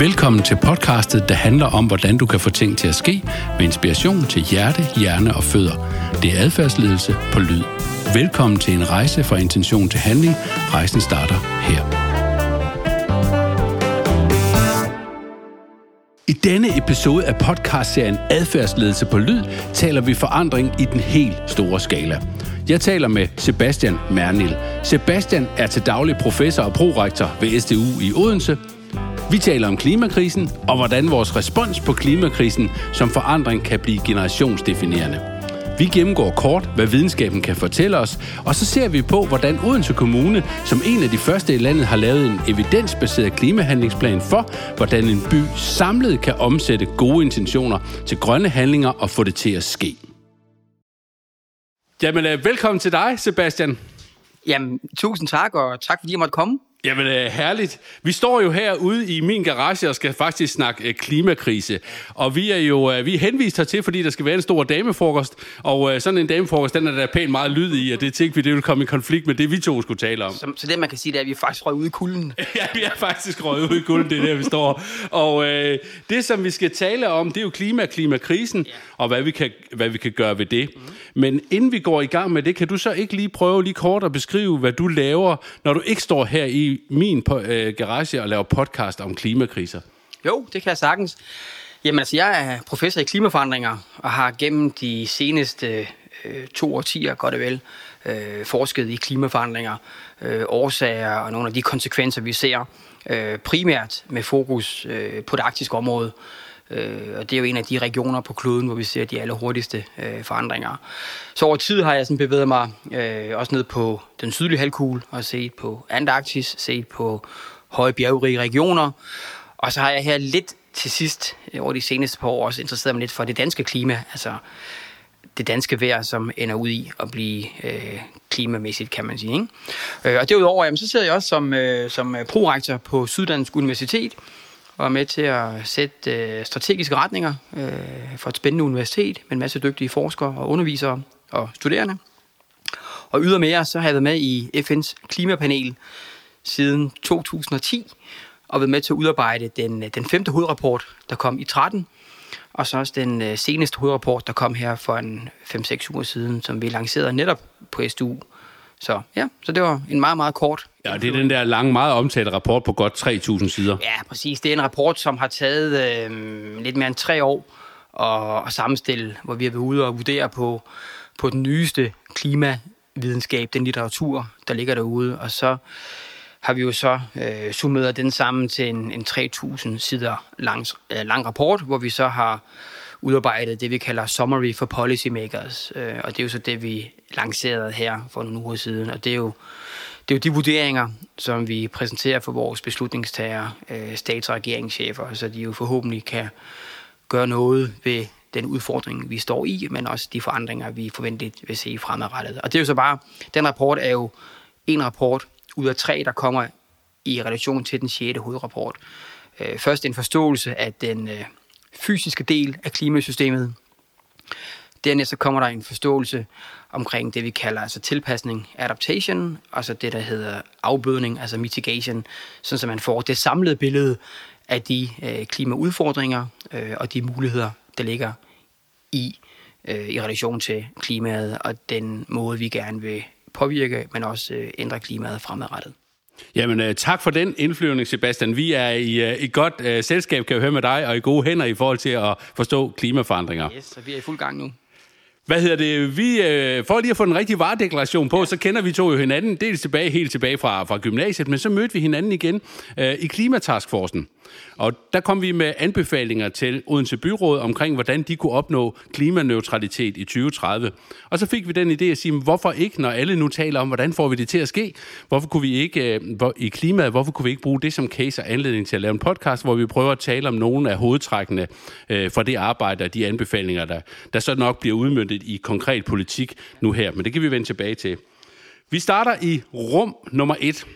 Velkommen til podcastet, der handler om, hvordan du kan få ting til at ske med inspiration til hjerte, hjerne og fødder. Det er adfærdsledelse på lyd. Velkommen til en rejse fra intention til handling. Rejsen starter her. I denne episode af podcastserien Adfærdsledelse på lyd taler vi forandring i den helt store skala. Jeg taler med Sebastian Mernil. Sebastian er til daglig professor og prorektor ved SDU i Odense. Vi taler om klimakrisen og hvordan vores respons på klimakrisen som forandring kan blive generationsdefinerende. Vi gennemgår kort, hvad videnskaben kan fortælle os, og så ser vi på, hvordan Odense Kommune som en af de første i landet har lavet en evidensbaseret klimahandlingsplan for, hvordan en by samlet kan omsætte gode intentioner til grønne handlinger og få det til at ske. Jamen, øh, velkommen til dig, Sebastian. Jamen, tusind tak, og tak fordi jeg måtte komme. Jamen, øh, herligt. Vi står jo herude i min garage og skal faktisk snakke øh, klimakrise. Og vi er jo øh, vi er henvist hertil, fordi der skal være en stor damefrokost. Og sådan en damefrokost, den er der pænt meget lyd i, og det tænkte vi, det ville komme i konflikt med det, vi to skulle tale om. Så, så det, man kan sige, det er, at vi er faktisk røget ude i kulden. ja, vi er faktisk røget ude i kulden, det er der, vi står. Og øh, det, som vi skal tale om, det er jo klima klimakrisen, ja. og hvad vi, kan, hvad vi kan gøre ved det. Mm-hmm. Men inden vi går i gang med det, kan du så ikke lige prøve lige kort at beskrive, hvad du laver, når du ikke står her i min øh, garage og laver podcast om klimakriser? Jo, det kan jeg sagtens. Jamen altså, jeg er professor i klimaforandringer og har gennem de seneste øh, to årtier, godt og vel, øh, forsket i klimaforandringer, øh, årsager og nogle af de konsekvenser, vi ser, øh, primært med fokus øh, på det arktiske område. Øh, Øh, og det er jo en af de regioner på kloden, hvor vi ser de allerhurtigste øh, forandringer. Så over tid har jeg sådan bevæget mig øh, også ned på den sydlige halvkugle og set på Antarktis, set på høje bjergrige regioner. Og så har jeg her lidt til sidst øh, over de seneste par år også interesseret mig lidt for det danske klima, altså det danske vejr, som ender ud i at blive øh, klimamæssigt, kan man sige. Ikke? Øh, og derudover, jamen, så sidder jeg også som, øh, som prorektor på Syddansk Universitet, var med til at sætte øh, strategiske retninger øh, for et spændende universitet med en masse dygtige forskere og undervisere og studerende. Og ydermere så har jeg været med i FN's klimapanel siden 2010 og været med til at udarbejde den, øh, den femte hovedrapport, der kom i 13, og så også den øh, seneste hovedrapport, der kom her for en 5-6 uger siden, som vi lancerede netop på SDU så ja, så det var en meget, meget kort. Ja, det er den der lange, meget omtalte rapport på godt 3.000 sider. Ja, præcis. Det er en rapport, som har taget øh, lidt mere end tre år at, at sammenstille, hvor vi har været ude og vurdere på, på den nyeste klimavidenskab, den litteratur, der ligger derude. Og så har vi jo så øh, summeret den sammen til en, en 3.000 sider lang, øh, lang rapport, hvor vi så har udarbejdet det, vi kalder Summary for Policymakers. Øh, og det er jo så det, vi lancerede her for nogle uger siden. Og det er jo, det er jo de vurderinger, som vi præsenterer for vores beslutningstagere, øh, stats- og regeringschefer, så de jo forhåbentlig kan gøre noget ved den udfordring, vi står i, men også de forandringer, vi forventeligt vil se fremadrettet. Og det er jo så bare, den rapport er jo en rapport ud af tre, der kommer i relation til den sjette hovedrapport. Øh, først en forståelse af den øh, fysiske del af klimasystemet. Dernæst så kommer der en forståelse omkring det, vi kalder altså tilpasning, adaptation, altså det, der hedder afbødning, altså mitigation, sådan så man får det samlede billede af de øh, klimaudfordringer øh, og de muligheder, der ligger i, øh, i relation til klimaet og den måde, vi gerne vil påvirke, men også øh, ændre klimaet fremadrettet. Jamen, uh, tak for den indflyvning, Sebastian. Vi er i, uh, i godt uh, selskab, kan jeg høre med dig, og i gode hænder i forhold til at forstå klimaforandringer. Yes, så vi er i fuld gang nu. Hvad hedder det? Vi, øh, for lige at få den rigtige varedeklaration på, ja. så kender vi to jo hinanden, dels tilbage, helt tilbage fra, fra gymnasiet, men så mødte vi hinanden igen øh, i Klimataskforsen. Og der kom vi med anbefalinger til Odense Byråd omkring, hvordan de kunne opnå klimaneutralitet i 2030. Og så fik vi den idé at sige, hvorfor ikke, når alle nu taler om, hvordan får vi det til at ske? Hvorfor kunne vi ikke, øh, i klimaet, hvorfor kunne vi ikke bruge det som case og anledning til at lave en podcast, hvor vi prøver at tale om nogle af hovedtrækkene øh, for det arbejde og de anbefalinger, der, der så nok bliver udmyndtet i konkret politik nu her. Men det kan vi vende tilbage til. Vi starter i rum nummer et.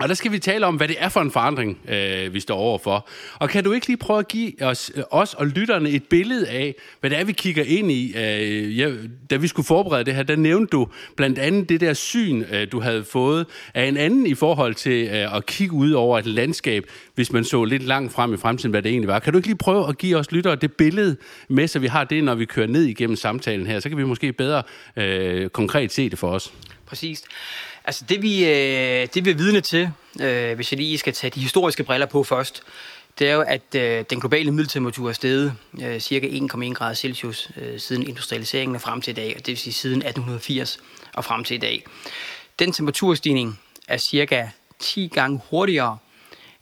Og der skal vi tale om, hvad det er for en forandring, øh, vi står overfor. Og kan du ikke lige prøve at give os, øh, os og lytterne et billede af, hvad det er, vi kigger ind i? Øh, ja, da vi skulle forberede det her, der nævnte du blandt andet det der syn, øh, du havde fået af en anden i forhold til øh, at kigge ud over et landskab, hvis man så lidt langt frem i fremtiden, hvad det egentlig var. Kan du ikke lige prøve at give os lyttere det billede med, så vi har det, når vi kører ned igennem samtalen her? Så kan vi måske bedre øh, konkret se det for os. Præcis. Altså det vi, øh, det vi er vidne til, øh, hvis jeg lige skal tage de historiske briller på først, det er jo, at øh, den globale middeltemperatur er steget øh, cirka 1,1 grader Celsius øh, siden industrialiseringen og frem til i dag, og det vil sige siden 1880 og frem til i dag. Den temperaturstigning er cirka 10 gange hurtigere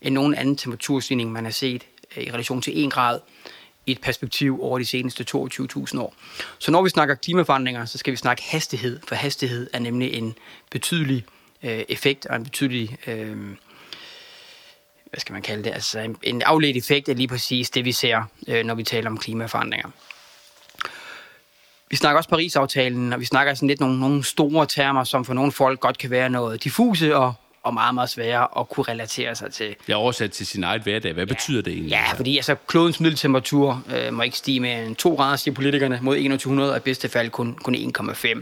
end nogen anden temperaturstigning, man har set øh, i relation til 1 grad i et perspektiv over de seneste 22.000 år. Så når vi snakker klimaforandringer, så skal vi snakke hastighed, for hastighed er nemlig en betydelig øh, effekt og en betydelig, øh, hvad skal man kalde det, altså en, en afledt effekt af lige præcis det, vi ser, øh, når vi taler om klimaforandringer. Vi snakker også Paris-aftalen, og vi snakker sådan lidt nogle, nogle store termer, som for nogle folk godt kan være noget diffuse og og meget, meget svære at kunne relatere sig til. Det er oversat til sin egen hverdag. Hvad ja. betyder det egentlig? Ja, fordi altså, klodens middeltemperatur øh, må ikke stige med en 2 grader, siger politikerne, mod 2100, og i bedste fald kun, kun 1,5.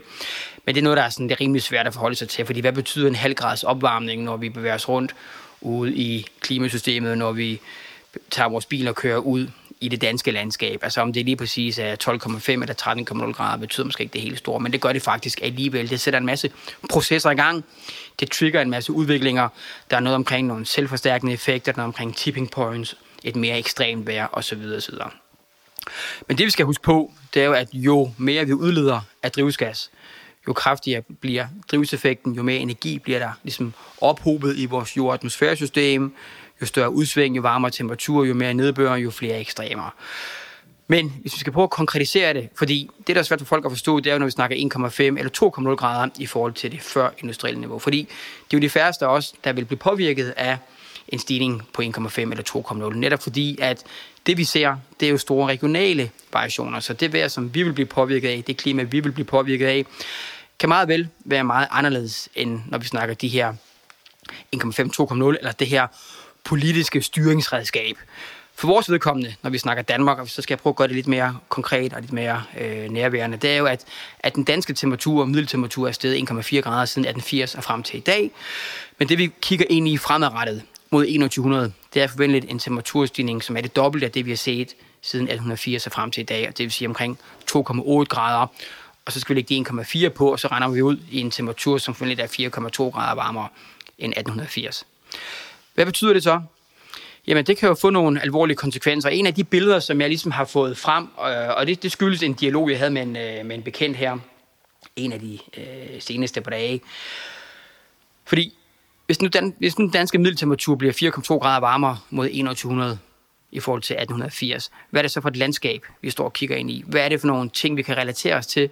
Men det er noget, der er, sådan, det er rimelig svært at forholde sig til, fordi hvad betyder en halv grads opvarmning, når vi bevæger os rundt ude i klimasystemet, når vi tager vores bil og kører ud i det danske landskab. Altså om det lige præcis er 12,5 eller 13,0 grader, betyder måske ikke det hele store, men det gør det faktisk alligevel. Det sætter en masse processer i gang. Det trigger en masse udviklinger. Der er noget omkring nogle selvforstærkende effekter, der er noget omkring tipping points, et mere ekstremt vejr osv. osv. Men det vi skal huske på, det er jo, at jo mere vi udleder af drivhusgas, jo kraftigere bliver drivhuseffekten, jo mere energi bliver der ligesom ophobet i vores jordatmosfæresystem, jo større udsving, jo varmere temperatur, jo mere nedbør, jo flere ekstremer. Men hvis vi skal prøve at konkretisere det, fordi det, der er svært for folk at forstå, det er jo, når vi snakker 1,5 eller 2,0 grader i forhold til det før industrielle niveau. Fordi det er jo de færreste af os, der vil blive påvirket af en stigning på 1,5 eller 2,0. Netop fordi, at det vi ser, det er jo store regionale variationer. Så det vejr, som vi vil blive påvirket af, det klima, vi vil blive påvirket af, kan meget vel være meget anderledes, end når vi snakker de her 1,5, 2,0, eller det her politiske styringsredskab. For vores vedkommende, når vi snakker Danmark, og så skal jeg prøve at gøre det lidt mere konkret og lidt mere øh, nærværende, det er jo, at, at den danske temperatur, middeltemperatur, er steget 1,4 grader siden 1880 og frem til i dag. Men det vi kigger ind i fremadrettet mod 2100, det er forventeligt en temperaturstigning, som er det dobbelte af det, vi har set siden 1880 og frem til i dag, og det vil sige omkring 2,8 grader. Og så skal vi lægge de 1,4 på, og så render vi ud i en temperatur, som forventeligt er 4,2 grader varmere end 1880. Hvad betyder det så? Jamen, det kan jo få nogle alvorlige konsekvenser. En af de billeder, som jeg ligesom har fået frem, øh, og det, det skyldes en dialog, jeg havde med en, øh, med en bekendt her, en af de øh, seneste på dage. Fordi hvis nu, den, hvis nu den danske middeltemperatur bliver 4,2 grader varmere mod 2100 i forhold til 1880, hvad er det så for et landskab, vi står og kigger ind i? Hvad er det for nogle ting, vi kan relatere os til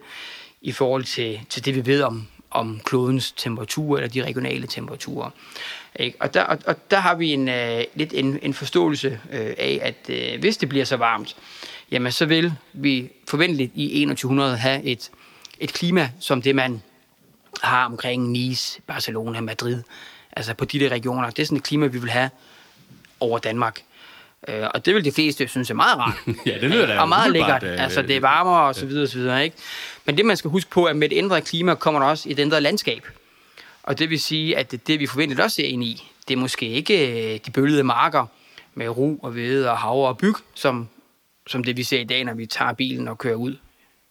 i forhold til, til det, vi ved om, om klodens temperatur eller de regionale temperaturer? Ikke? Og, der, og, og der har vi en, øh, lidt en, en forståelse øh, af, at øh, hvis det bliver så varmt, jamen så vil vi forventeligt i 2100 have et, et klima, som det man har omkring Nice, Barcelona, Madrid, altså på de der regioner. Det er sådan et klima, vi vil have over Danmark. Øh, og det vil de fleste synes er meget rart. ja, det lyder da Og meget lækkert. Øh, altså, det er varmere og så videre og så videre, ikke? Men det, man skal huske på, er, at med et ændret klima kommer der også et ændret landskab. Og det vil sige, at det, det vi forventet også ser ind i, det er måske ikke øh, de bølgede marker med ro og hvede og havre og byg, som, som det vi ser i dag, når vi tager bilen og kører ud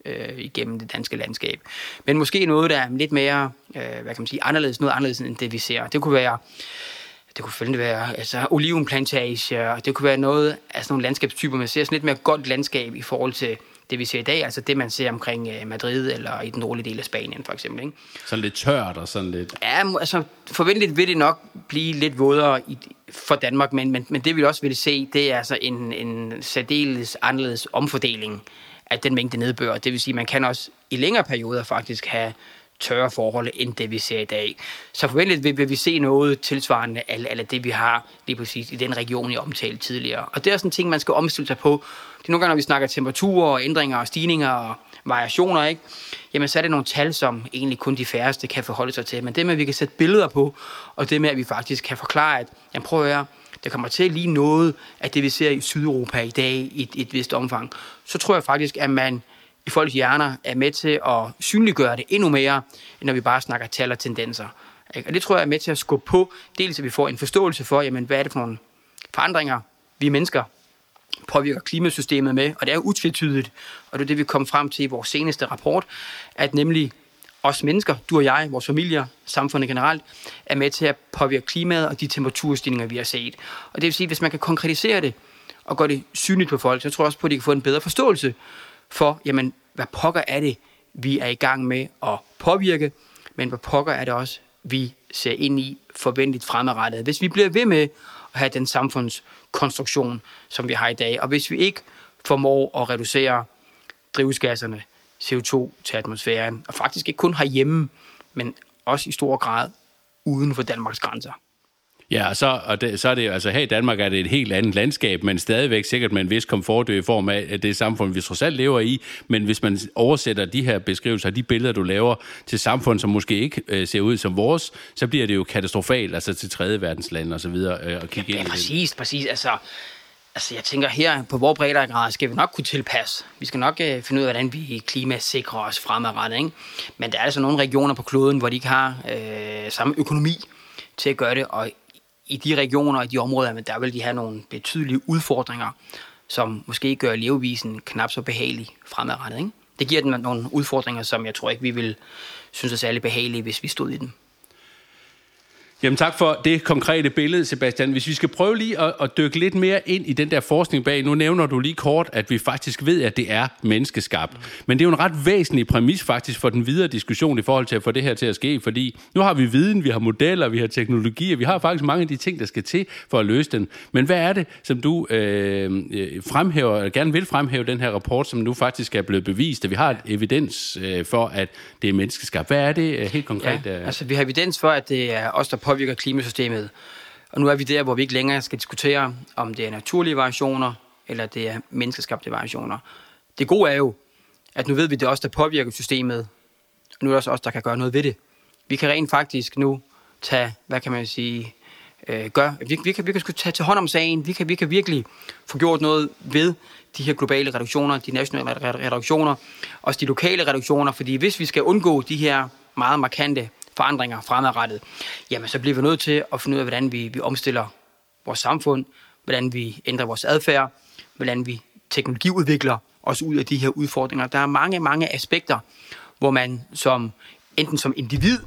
øh, igennem det danske landskab. Men måske noget, der er lidt mere, øh, hvad kan man sige, anderledes, noget anderledes end det, vi ser. Det kunne være, det kunne selvfølgelig være altså, olivenplantager, og det kunne være noget af sådan nogle landskabstyper, man ser sådan lidt mere godt landskab i forhold til det, vi ser i dag, altså det, man ser omkring øh, Madrid eller i den nordlige del af Spanien, for eksempel. Ikke? Sådan lidt tørt og sådan lidt... Ja, altså forventeligt vil det nok blive lidt vådere i, for Danmark, men, men, men det vi også vil se, det er altså en, en særdeles anderledes omfordeling af den mængde nedbør. Det vil sige, man kan også i længere perioder faktisk have tørre forhold, end det vi ser i dag. Så forventeligt vil, vil vi se noget tilsvarende af, af det, vi har lige præcis i den region, jeg omtalte tidligere. Og det er sådan en ting, man skal omstille sig på. Det er nogle gange, når vi snakker temperaturer og ændringer og stigninger og variationer, ikke? jamen så er det nogle tal, som egentlig kun de færreste kan forholde sig til. Men det med, at vi kan sætte billeder på, og det med, at vi faktisk kan forklare, at jamen, prøv at høre, der kommer til lige noget af det, vi ser i Sydeuropa i dag i et, et vist omfang, så tror jeg faktisk, at man i folks hjerner er med til at synliggøre det endnu mere, end når vi bare snakker tal og tendenser. Og det tror jeg er med til at skubbe på, dels at vi får en forståelse for, jamen, hvad er det for nogle forandringer, vi mennesker påvirker klimasystemet med, og det er utvetydigt, og det er det, vi kom frem til i vores seneste rapport, at nemlig os mennesker, du og jeg, vores familier, samfundet generelt, er med til at påvirke klimaet og de temperaturstigninger, vi har set. Og det vil sige, at hvis man kan konkretisere det og gøre det synligt på folk, så tror jeg også på, at de kan få en bedre forståelse for, jamen, hvad pokker er det, vi er i gang med at påvirke, men hvad pokker er det også, vi ser ind i forventeligt fremadrettet. Hvis vi bliver ved med at have den samfundskonstruktion, som vi har i dag, og hvis vi ikke formår at reducere drivhusgasserne, CO2 til atmosfæren, og faktisk ikke kun herhjemme, men også i stor grad uden for Danmarks grænser. Ja, og så, og det, så er det altså her i Danmark er det et helt andet landskab, men stadigvæk sikkert med en vis komfort i form af det samfund, vi trods alt lever i. Men hvis man oversætter de her beskrivelser, de billeder, du laver til samfund, som måske ikke øh, ser ud som vores, så bliver det jo katastrofalt, altså til tredje verdens lande og så videre, øh, at kigge ja, ind præcis, det. præcis. Altså, altså, jeg tænker her, på vores grad skal vi nok kunne tilpasse. Vi skal nok øh, finde ud af, hvordan vi klimasikrer os fremadrettet. Ikke? Men der er altså nogle regioner på kloden, hvor de ikke har øh, samme økonomi til at gøre det, og i de regioner og de områder, der vil de have nogle betydelige udfordringer, som måske gør levevisen knap så behagelig fremadrettet. Ikke? Det giver dem nogle udfordringer, som jeg tror ikke, vi vil synes er særlig behagelige, hvis vi stod i dem. Jamen tak for det konkrete billede, Sebastian. Hvis vi skal prøve lige at, at dykke lidt mere ind i den der forskning bag, nu nævner du lige kort, at vi faktisk ved, at det er menneskeskabt. Men det er jo en ret væsentlig præmis faktisk for den videre diskussion i forhold til at få det her til at ske, fordi nu har vi viden, vi har modeller, vi har teknologier, vi har faktisk mange af de ting, der skal til for at løse den. Men hvad er det, som du øh, fremhæver, gerne vil fremhæve den her rapport, som nu faktisk er blevet bevist, at vi har evidens øh, for, at det er menneskeskabt. Hvad er det øh, helt konkret? Ja, altså vi har evidens for, at det er os, der påvirker klimasystemet. Og nu er vi der, hvor vi ikke længere skal diskutere, om det er naturlige variationer, eller det er menneskeskabte variationer. Det gode er jo, at nu ved vi, at det er os, der påvirker systemet, og nu er det også os, der kan gøre noget ved det. Vi kan rent faktisk nu tage, hvad kan man sige, øh, gør. Vi, vi, kan, vi kan tage til hånd om sagen. Vi kan, vi kan virkelig få gjort noget ved de her globale reduktioner, de nationale reduktioner, også de lokale reduktioner, fordi hvis vi skal undgå de her meget markante forandringer fremadrettet, jamen så bliver vi nødt til at finde ud af, hvordan vi, vi omstiller vores samfund, hvordan vi ændrer vores adfærd, hvordan vi teknologiudvikler os ud af de her udfordringer. Der er mange, mange aspekter, hvor man som enten som individ,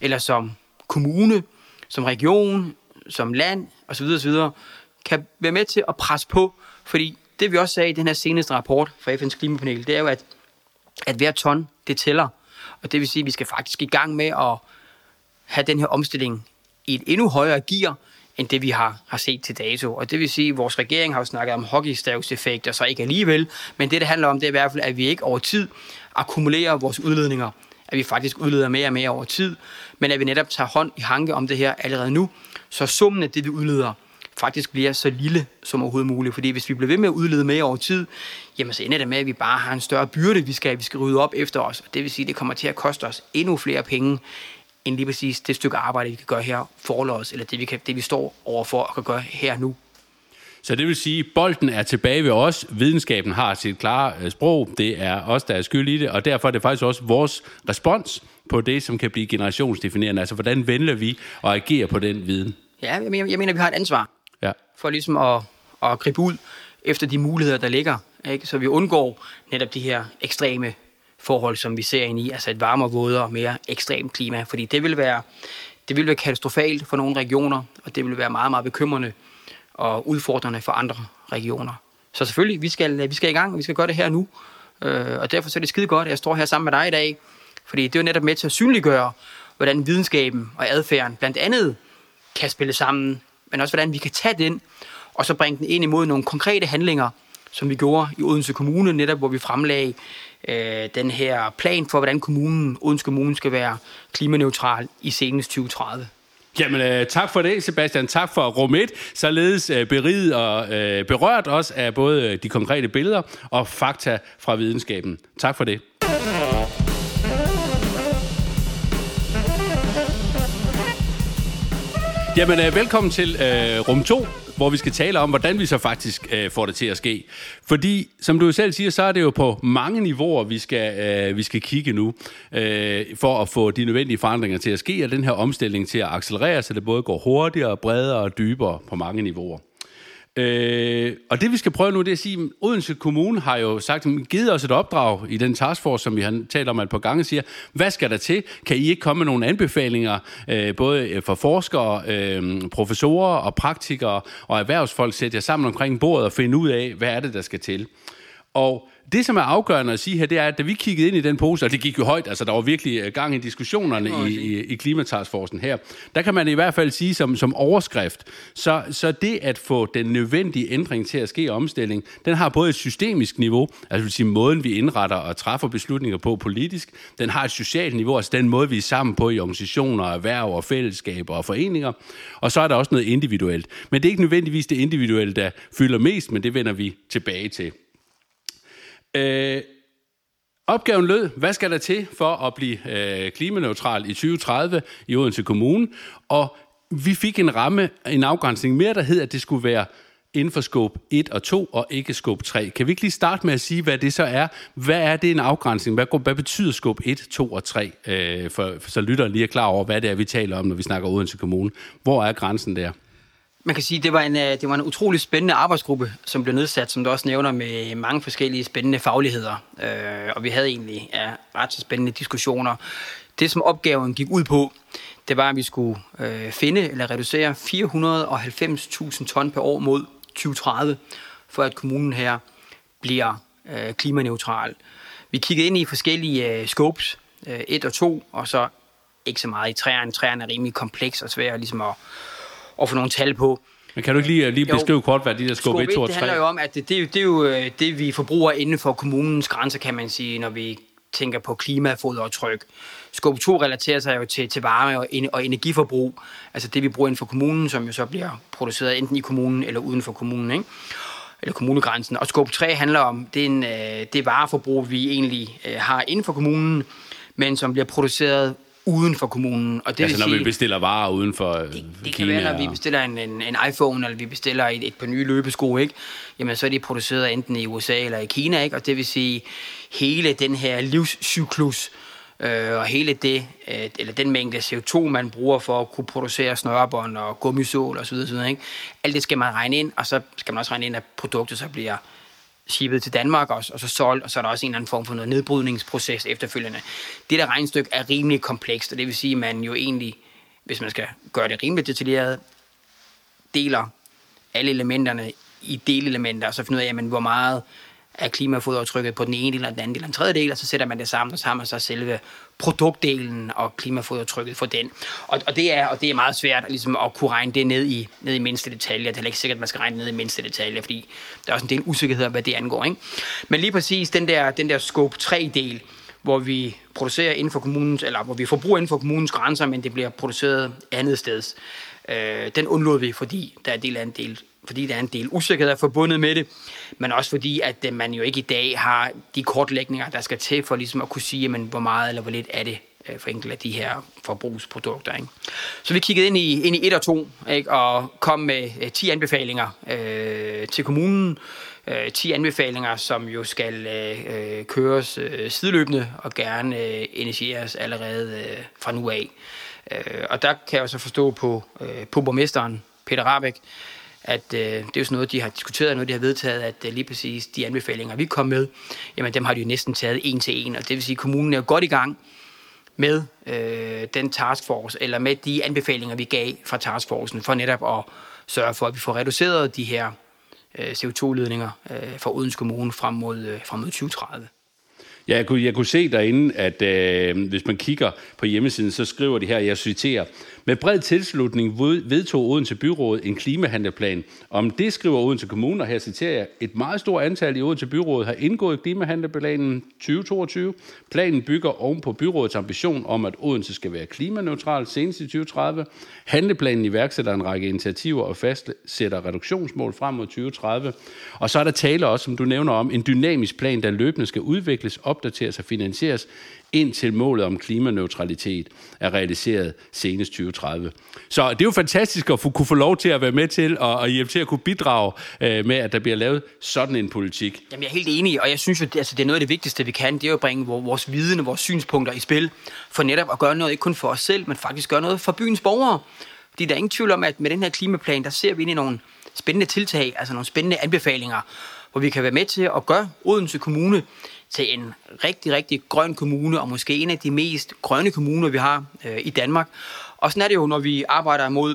eller som kommune, som region, som land osv. osv. kan være med til at presse på, fordi det vi også sagde i den her seneste rapport fra FN's klimapanel, det er jo, at, at hver ton, det tæller. Og det vil sige, at vi skal faktisk i gang med at have den her omstilling i et endnu højere gear, end det vi har, har set til dato. Og det vil sige, at vores regering har jo snakket om hockeystavseffekt, og så ikke alligevel. Men det, det handler om, det er i hvert fald, at vi ikke over tid akkumulerer vores udledninger. At vi faktisk udleder mere og mere over tid. Men at vi netop tager hånd i hanke om det her allerede nu. Så summen af det, vi udleder, faktisk bliver så lille som overhovedet muligt. Fordi hvis vi bliver ved med at udlede mere over tid, jamen så ender det med, at vi bare har en større byrde, vi skal, vi skal rydde op efter os. Og det vil sige, at det kommer til at koste os endnu flere penge, end lige præcis det stykke arbejde, vi kan gøre her for os, eller det vi, kan, det, vi står overfor og kan gøre her nu. Så det vil sige, at bolden er tilbage ved os. Videnskaben har sit klare øh, sprog. Det er os, der er skyld i det, og derfor er det faktisk også vores respons på det, som kan blive generationsdefinerende. Altså, hvordan vender vi og agerer på den viden? Ja, jeg mener, jeg mener vi har et ansvar ja. for ligesom at, at gribe ud efter de muligheder, der ligger, ikke? så vi undgår netop de her ekstreme forhold, som vi ser ind i, altså et varmere, vådere og mere ekstremt klima, fordi det vil være, det vil være katastrofalt for nogle regioner, og det vil være meget, meget bekymrende og udfordrende for andre regioner. Så selvfølgelig, vi skal, vi skal i gang, og vi skal gøre det her nu, øh, og derfor så er det skide godt, at jeg står her sammen med dig i dag, fordi det er jo netop med til at synliggøre, hvordan videnskaben og adfærden blandt andet kan spille sammen, men også hvordan vi kan tage den, og så bringe den ind imod nogle konkrete handlinger, som vi gjorde i Odense Kommune, netop hvor vi fremlagde øh, den her plan for, hvordan kommunen, Odense Kommune skal være klimaneutral i senest 2030. Jamen, øh, tak for det, Sebastian. Tak for rum 1, således øh, beriget og øh, berørt os af både de konkrete billeder og fakta fra videnskaben. Tak for det. Jamen, øh, velkommen til øh, rum 2, hvor vi skal tale om, hvordan vi så faktisk øh, får det til at ske. Fordi, som du selv siger, så er det jo på mange niveauer, vi skal, øh, vi skal kigge nu, øh, for at få de nødvendige forandringer til at ske, og den her omstilling til at accelerere, så det både går hurtigere, bredere og dybere på mange niveauer. Øh, og det vi skal prøve nu, det er at sige, at Odense Kommune har jo sagt, givet os et opdrag i den taskforce, som vi har talt om et par gange, siger, hvad skal der til? Kan I ikke komme med nogle anbefalinger, øh, både øh, for forskere, øh, professorer og praktikere og erhvervsfolk, sætte jer sammen omkring bordet og finde ud af, hvad er det, der skal til? Og det, som er afgørende at sige her, det er, at da vi kiggede ind i den pose, og det gik jo højt, altså der var virkelig øh, gang i diskussionerne i, i, i klimataskforsen her, der kan man i hvert fald sige som, som overskrift, så, så det at få den nødvendige ændring til at ske omstilling, den har både et systemisk niveau, altså vil sige måden, vi indretter og træffer beslutninger på politisk, den har et socialt niveau, altså den måde, vi er sammen på i organisationer, erhverv og fællesskaber og foreninger, og så er der også noget individuelt. Men det er ikke nødvendigvis det individuelle, der fylder mest, men det vender vi tilbage til. Øh, opgaven lød, hvad skal der til for at blive øh, klimaneutral i 2030 i Odense Kommune? Og vi fik en ramme, en afgrænsning mere, der hed, at det skulle være inden for scope 1 og 2, og ikke scope 3. Kan vi ikke lige starte med at sige, hvad det så er? Hvad er det en afgrænsning? Hvad, hvad betyder scope 1, 2 og 3? Øh, for, for så lytteren lige er klar over, hvad det er, vi taler om, når vi snakker Odense Kommune. Hvor er grænsen der? Man kan sige, at det var, en, øh, det var en utrolig spændende arbejdsgruppe, som blev nedsat, som du også nævner, med mange forskellige spændende fagligheder. Øh, og vi havde egentlig ja, ret så spændende diskussioner. Det, som opgaven gik ud på, det var, at vi skulle øh, finde eller reducere 490.000 ton per år mod 2030, for at kommunen her bliver øh, klimaneutral. Vi kiggede ind i forskellige øh, scopes, øh, 1 og 2, og så ikke så meget i træerne. Træerne er rimelig kompleks og svære ligesom at at få nogle tal på. Men kan du ikke lige, lige beskrive jo, kort, hvad de der skub 1, 2 og 3? Det handler jo om, at det, det, det er jo øh, det, vi forbruger inden for kommunens grænser, kan man sige, når vi tænker på klimafoderaftryk. Skub 2 relaterer sig jo til, til varme og, og energiforbrug, altså det, vi bruger inden for kommunen, som jo så bliver produceret enten i kommunen eller uden for kommunen, ikke? eller kommunegrænsen. Og skub 3 handler om det, en, øh, det vareforbrug, vi egentlig øh, har inden for kommunen, men som bliver produceret uden for kommunen. Og det altså når sige, vi bestiller varer uden for Det, det Kina, kan være, når vi bestiller en, en, en iPhone, eller vi bestiller et, et par nye løbesko, ikke? Jamen, så er de produceret enten i USA eller i Kina, ikke? Og det vil sige, hele den her livscyklus, øh, og hele det, øh, eller den mængde CO2, man bruger for at kunne producere snørebånd og gummisål osv., osv. Ikke? alt det skal man regne ind, og så skal man også regne ind, at produktet så bliver shippet til Danmark også, og så solgt, og så er der også en eller anden form for noget nedbrydningsproces efterfølgende. Det der regnstykke er rimelig komplekst, og det vil sige, at man jo egentlig, hvis man skal gøre det rimelig detaljeret, deler alle elementerne i delelementer, og så finder ud af, jamen, hvor meget af klimafodaftrykket på den ene del, eller den anden del, eller den tredje del, og så sætter man det sammen, og så har man så selve produktdelen og klimafodaftrykket for den. Og, og, det er, og det er meget svært ligesom, at kunne regne det ned i, ned i mindste detaljer. Det er ikke sikkert, at man skal regne ned i mindste detaljer, fordi der er også en del usikkerhed om, hvad det angår. Ikke? Men lige præcis den der, den der scope 3-del, hvor vi producerer inden for kommunens, eller hvor vi forbruger inden for kommunens grænser, men det bliver produceret andet sted. Øh, den undlod vi, fordi der er en del af en del fordi der er en del usikkerhed forbundet med det, men også fordi, at øh, man jo ikke i dag har de kortlægninger, der skal til for ligesom at kunne sige, jamen, hvor meget eller hvor lidt er det øh, for enkelte af de her forbrugsprodukter. Ikke? Så vi kiggede ind i, ind i 1 og 2 ikke? og kom med øh, 10 anbefalinger øh, til kommunen. Øh, 10 anbefalinger, som jo skal øh, køres øh, sideløbende og gerne øh, initieres allerede øh, fra nu af. Øh, og der kan jeg jo så forstå på, øh, på borgmesteren, Peter Rabeck, at øh, det er jo sådan noget, de har diskuteret, noget de har vedtaget, at øh, lige præcis de anbefalinger, vi kom med, jamen dem har de jo næsten taget en til en, og det vil sige, at kommunen er godt i gang med øh, den taskforce, eller med de anbefalinger, vi gav fra taskforcen, for netop at sørge for, at vi får reduceret de her øh, CO2-ledninger øh, fra Odense Kommune frem mod, øh, frem mod 2030. Ja, jeg kunne, jeg kunne se derinde, at øh, hvis man kigger på hjemmesiden, så skriver de her, jeg citerer, med bred tilslutning vedtog Odense Byråd en klimahandleplan. Om det skriver Odense Kommune, og her citerer jeg, et meget stort antal i Odense Byråd har indgået klimahandleplanen 2022. Planen bygger oven på byrådets ambition om, at Odense skal være klimaneutral senest i 2030. Handleplanen iværksætter en række initiativer og fastsætter reduktionsmål frem mod 2030. Og så er der tale også, som du nævner om, en dynamisk plan, der løbende skal udvikles, op opdateres og finansieres indtil målet om klimaneutralitet er realiseret senest 2030. Så det er jo fantastisk at få, kunne få lov til at være med til og, og hjælpe til at kunne bidrage øh, med, at der bliver lavet sådan en politik. Jamen, jeg er helt enig, og jeg synes jo, det, altså, det er noget af det vigtigste, vi kan, det er jo at bringe vores viden og vores synspunkter i spil, for netop at gøre noget, ikke kun for os selv, men faktisk gøre noget for byens borgere. Fordi der er ingen tvivl om, at med den her klimaplan, der ser vi ind i nogle spændende tiltag, altså nogle spændende anbefalinger, hvor vi kan være med til at gøre Odense Kommune til en rigtig, rigtig grøn kommune, og måske en af de mest grønne kommuner, vi har øh, i Danmark. Og sådan er det jo, når vi arbejder mod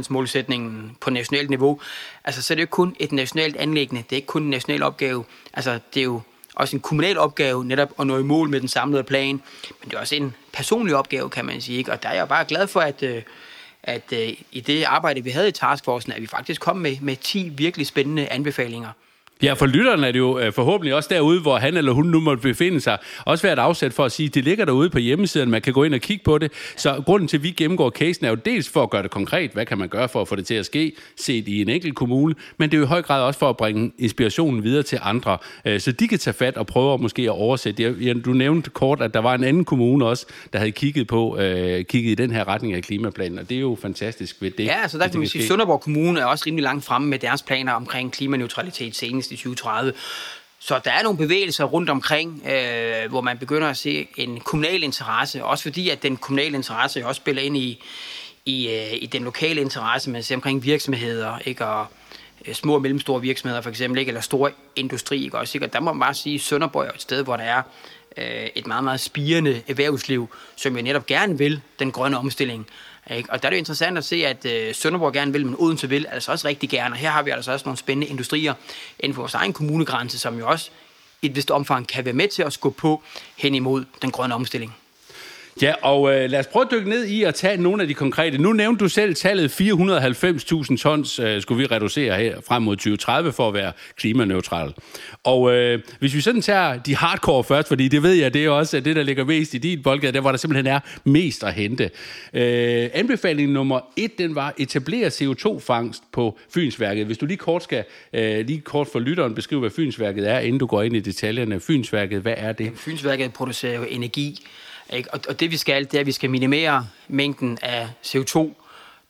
70% målsætningen på nationalt niveau. Altså, så er det jo kun et nationalt anlæggende. Det er ikke kun en national opgave. Altså, det er jo også en kommunal opgave netop at nå i mål med den samlede plan. Men det er også en personlig opgave, kan man sige. Ikke? Og der er jeg bare glad for, at, øh, at øh, i det arbejde, vi havde i Taskforcen, at vi faktisk kom med, med 10 virkelig spændende anbefalinger. Ja, for lytterne er det jo øh, forhåbentlig også derude, hvor han eller hun nu måtte befinde sig. Også være et afsæt for at sige, at det ligger derude på hjemmesiden, man kan gå ind og kigge på det. Så grunden til, at vi gennemgår casen, er jo dels for at gøre det konkret. Hvad kan man gøre for at få det til at ske, set i en enkelt kommune? Men det er jo i høj grad også for at bringe inspirationen videre til andre, øh, så de kan tage fat og prøve at måske at oversætte. Du nævnte kort, at der var en anden kommune også, der havde kigget på øh, kigget i den her retning af klimaplanen, og det er jo fantastisk ved det. Ja, altså der kan man sige, at Sønderborg Kommune er også rimelig langt fremme med deres planer omkring klimaneutralitet senest til 2030. Så der er nogle bevægelser rundt omkring, øh, hvor man begynder at se en kommunal interesse, også fordi at den kommunale interesse også spiller ind i, i, øh, i den lokale interesse, man ser omkring virksomheder, ikke? og øh, små og mellemstore virksomheder for eksempel, ikke? eller store industri. Ikke? Også, ikke? Og der må man bare sige, at Sønderborg er et sted, hvor der er øh, et meget, meget spirende erhvervsliv, som jo netop gerne vil den grønne omstilling. Ikke? Og der er det jo interessant at se, at øh, Sønderborg gerne vil, men Odense vil altså også rigtig gerne. Og her har vi altså også nogle spændende industrier inden for vores egen kommunegrænse, som jo også i et vist omfang kan være med til at skubbe på hen imod den grønne omstilling. Ja, og øh, lad os prøve at dykke ned i at tage nogle af de konkrete. Nu nævnte du selv tallet 490.000 tons øh, skulle vi reducere her frem mod 2030 for at være klimaneutral. Og øh, hvis vi sådan tager de hardcore først, fordi det ved jeg, det er også det, der ligger mest i din boldgade, der hvor der simpelthen er mest at hente. Øh, anbefaling nummer et, den var etablere CO2-fangst på Fynsværket. Hvis du lige kort skal, øh, lige kort for lytteren beskrive, hvad Fynsværket er, inden du går ind i detaljerne. Fynsværket, hvad er det? Fynsværket producerer jo energi ikke? Og, og det vi skal, det er, at vi skal minimere mængden af CO2,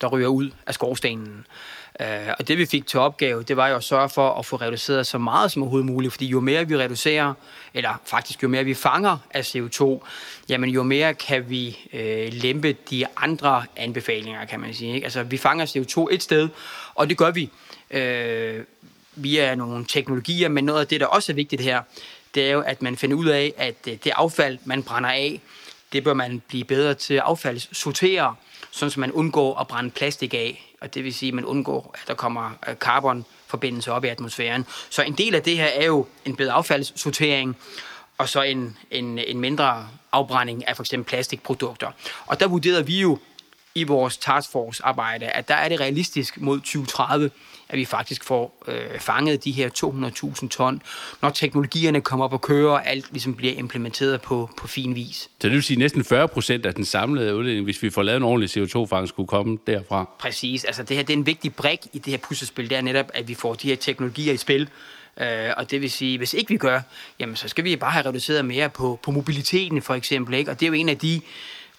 der ryger ud af skorstenen. Øh, og det vi fik til opgave, det var jo at sørge for at få reduceret så meget som overhovedet muligt, fordi jo mere vi reducerer, eller faktisk jo mere vi fanger af CO2, jamen jo mere kan vi øh, lempe de andre anbefalinger, kan man sige. Ikke? Altså vi fanger CO2 et sted, og det gør vi øh, via nogle teknologier, men noget af det, der også er vigtigt her, det er jo, at man finder ud af, at øh, det affald, man brænder af, det bør man blive bedre til at affaldssortere, sådan så man undgår at brænde plastik af, og det vil sige, at man undgår, at der kommer øh, carbonforbindelse op i atmosfæren. Så en del af det her er jo en bedre affaldssortering, og så en, en, en mindre afbrænding af for eksempel plastikprodukter. Og der vurderede vi jo i vores taskforce arbejde, at der er det realistisk mod 2030, at vi faktisk får øh, fanget de her 200.000 ton, når teknologierne kommer op og kører, og alt ligesom bliver implementeret på, på fin vis. Så det vil sige, at næsten 40 procent af den samlede udledning, hvis vi får lavet en ordentlig CO2-fangst, skulle komme derfra? Præcis. Altså det her det er en vigtig brik i det her puslespil, det er netop, at vi får de her teknologier i spil, Uh, og det vil sige, hvis ikke vi gør, jamen så skal vi bare have reduceret mere på, på mobiliteten for eksempel. Ikke? Og det er jo en af de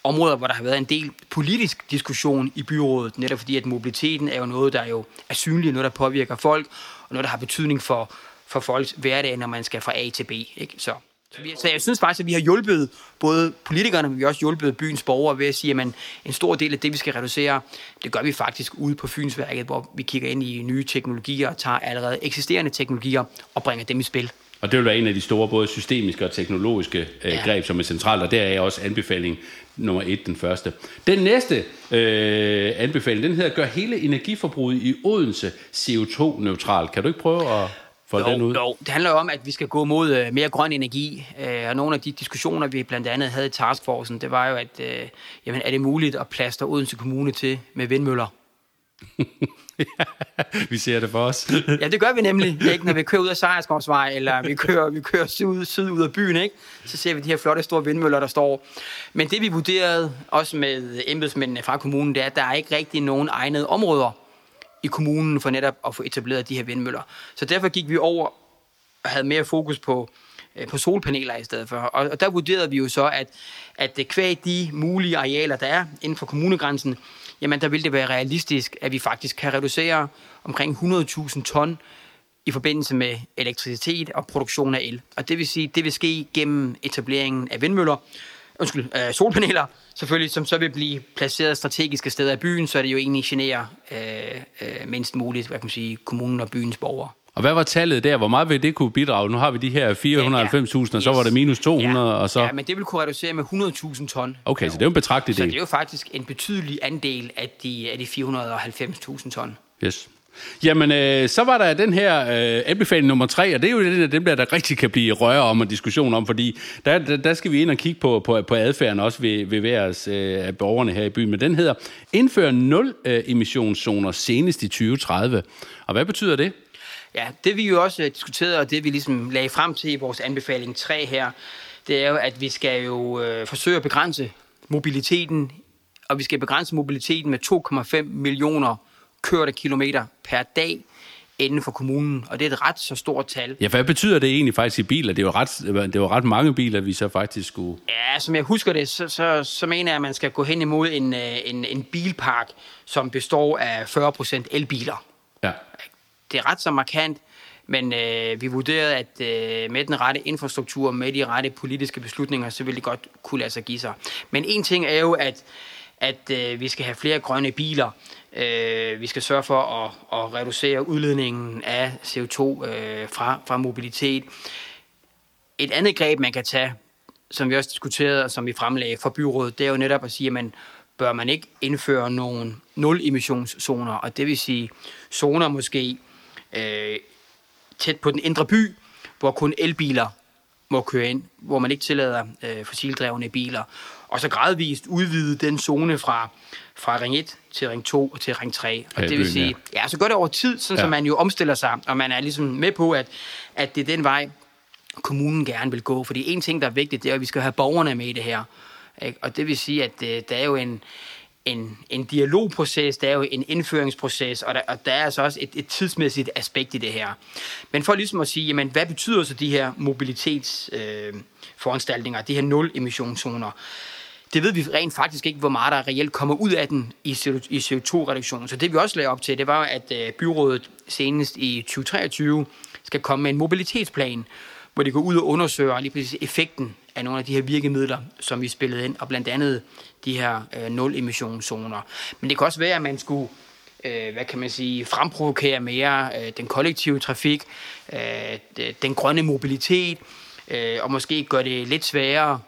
områder, hvor der har været en del politisk diskussion i byrådet, netop fordi, at mobiliteten er jo noget, der jo er synligt, noget, der påvirker folk, og noget, der har betydning for, for folks hverdag, når man skal fra A til B. Ikke? Så, så, vi, så jeg synes faktisk, at vi har hjulpet både politikerne, men vi har også hjulpet byens borgere ved at sige, at man, en stor del af det, vi skal reducere, det gør vi faktisk ude på Fynsværket, hvor vi kigger ind i nye teknologier, og tager allerede eksisterende teknologier og bringer dem i spil. Og det vil være en af de store både systemiske og teknologiske øh, ja. greb, som er centralt, og der er også anbefaling nummer et, den første. Den næste øh, anbefaling, den hedder, gør hele energiforbruget i Odense CO2-neutral. Kan du ikke prøve at... jo, den ud? Jo, det handler jo om, at vi skal gå mod øh, mere grøn energi. Øh, og nogle af de diskussioner, vi blandt andet havde i Taskforcen, det var jo, at øh, jamen, er det muligt at plaster Odense Kommune til med vindmøller? vi ser det for os. ja, det gør vi nemlig, ikke? når vi kører ud af Sejerskovsvej, eller vi kører, vi kører syd, syd ud af byen, ikke? så ser vi de her flotte store vindmøller, der står. Men det vi vurderede, også med embedsmændene fra kommunen, det er, at der er ikke rigtig nogen egnede områder i kommunen for netop at få etableret de her vindmøller. Så derfor gik vi over og havde mere fokus på, øh, på solpaneler i stedet for. Og, og der vurderede vi jo så, at, at kvæg de mulige arealer, der er inden for kommunegrænsen, jamen der vil det være realistisk, at vi faktisk kan reducere omkring 100.000 ton i forbindelse med elektricitet og produktion af el. Og det vil sige, det vil ske gennem etableringen af vindmøller, undskyld, øh, solpaneler, selvfølgelig, som så vil blive placeret strategiske steder i byen, så det jo egentlig generer øh, øh, mindst muligt, hvad kan man sige, kommunen og byens borgere. Og hvad var tallet der? Hvor meget vil det kunne bidrage? Nu har vi de her 490.000, ja, og så var det minus 200, ja, og så... Ja, men det vil kunne reducere med 100.000 ton. Okay, så det er jo en betragtelig del. Så det er jo faktisk en betydelig andel af de, af de 490.000 ton. Yes. Jamen, øh, så var der den her øh, anbefaling nummer tre, og det er jo det, dem der, der rigtig kan blive røre om og diskussion om, fordi der, der, der skal vi ind og kigge på, på, på adfærden også ved, ved hver øh, af borgerne her i byen. Men den hedder, indfør nul øh, emissionszoner senest i 2030. Og hvad betyder det? Ja, det vi jo også øh, diskuterede, og det vi ligesom lagde frem til i vores anbefaling 3 her, det er jo, at vi skal jo øh, forsøge at begrænse mobiliteten, og vi skal begrænse mobiliteten med 2,5 millioner kørte kilometer per dag inden for kommunen, og det er et ret så stort tal. Ja, hvad betyder det egentlig faktisk i biler? Det er jo ret, det var ret mange biler, vi så faktisk skulle... Ja, som jeg husker det, så, så, så mener jeg, at man skal gå hen imod en, øh, en, en bilpark, som består af 40% elbiler. Ja. Det er ret så markant, men øh, vi vurderede, at øh, med den rette infrastruktur, med de rette politiske beslutninger, så ville det godt kunne lade sig give sig. Men en ting er jo, at, at øh, vi skal have flere grønne biler, Øh, vi skal sørge for at, at reducere udledningen af CO2 øh, fra, fra mobilitet. Et andet greb, man kan tage, som vi også diskuterede og som vi fremlagde for byrådet, det er jo netop at sige, at man bør man ikke indføre nogle nul-emissionszoner, og det vil sige zoner måske øh, tæt på den indre by, hvor kun elbiler må køre ind, hvor man ikke tillader øh, fossildrevne biler, og så gradvist udvide den zone fra fra ring 1 til ring 2 og til ring 3. Og ja, det vil sige, ja. ja, så går det over tid, sådan, ja. så man jo omstiller sig, og man er ligesom med på, at, at det er den vej, kommunen gerne vil gå. Fordi en ting, der er vigtigt, det er, at vi skal have borgerne med i det her. Ikke? Og det vil sige, at det, øh, der er jo en, en, en dialogproces, der er jo en indføringsproces, og der, og der er altså også et, et tidsmæssigt aspekt i det her. Men for ligesom at sige, jamen, hvad betyder så de her mobilitetsforanstaltninger, øh, de her nul-emissionszoner? det ved vi rent faktisk ikke, hvor meget der reelt kommer ud af den i CO2-reduktion. Så det vi også lagde op til, det var, at øh, byrådet senest i 2023 skal komme med en mobilitetsplan, hvor de går ud og undersøger lige præcis effekten af nogle af de her virkemidler, som vi spillede ind, og blandt andet de her øh, nul-emissionszoner. Men det kan også være, at man skulle øh, hvad kan man sige, fremprovokere mere øh, den kollektive trafik, øh, den grønne mobilitet, øh, og måske gøre det lidt sværere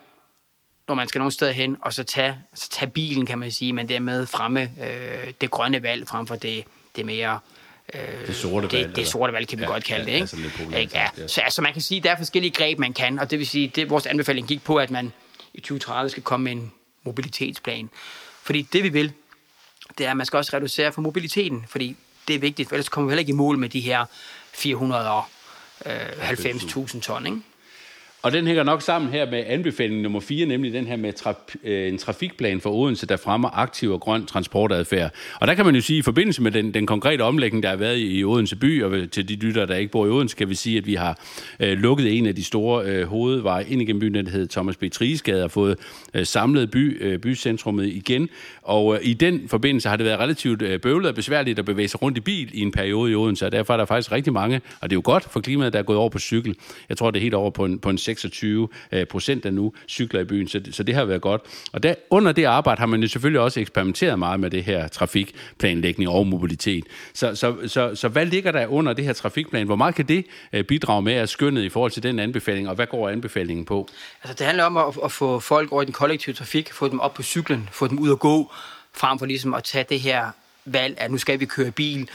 når man skal nogen steder hen, og så tage, så tage bilen, kan man sige, men dermed fremme øh, det grønne valg frem for det, det mere... Øh, det sorte valg. Det, det sorte valg kan vi ja, godt kalde ja, det, ikke? Altså ikke? Ja. Så altså, man kan sige, at der er forskellige greb, man kan, og det vil sige, det vores anbefaling gik på, at man i 2030 skal komme med en mobilitetsplan. Fordi det vi vil, det er, at man skal også reducere for mobiliteten, fordi det er vigtigt, for ellers kommer vi heller ikke i mål med de her 490.000 ton, ikke? Og den hænger nok sammen her med anbefaling nummer 4, nemlig den her med traf- øh, en trafikplan for Odense, der fremmer aktiv og grøn transportadfærd. Og der kan man jo sige, at i forbindelse med den, den konkrete omlægning, der har været i Odense by, og til de lyttere, der ikke bor i Odense, kan vi sige, at vi har øh, lukket en af de store øh, hovedveje ind igennem byen, der hedder Thomas B. Triesgade, og fået øh, samlet by, øh, bycentrummet igen. Og øh, i den forbindelse har det været relativt øh, bøvlet og besværligt at bevæge sig rundt i bil i en periode i Odense, og derfor er der faktisk rigtig mange, og det er jo godt for klimaet, der er gået over på cykel. Jeg tror, det er helt over på en, på en 26 øh, procent af nu cykler i byen, så, så det har været godt. Og der, under det arbejde har man jo selvfølgelig også eksperimenteret meget med det her trafikplanlægning og mobilitet. Så, så, så, så hvad ligger der under det her trafikplan? Hvor meget kan det øh, bidrage med at skønnet i forhold til den anbefaling, og hvad går anbefalingen på? Altså, det handler om at, at få folk over i den kollektive trafik, få dem op på cyklen, få dem ud at gå, frem for ligesom at tage det her valg, at nu skal vi køre bil,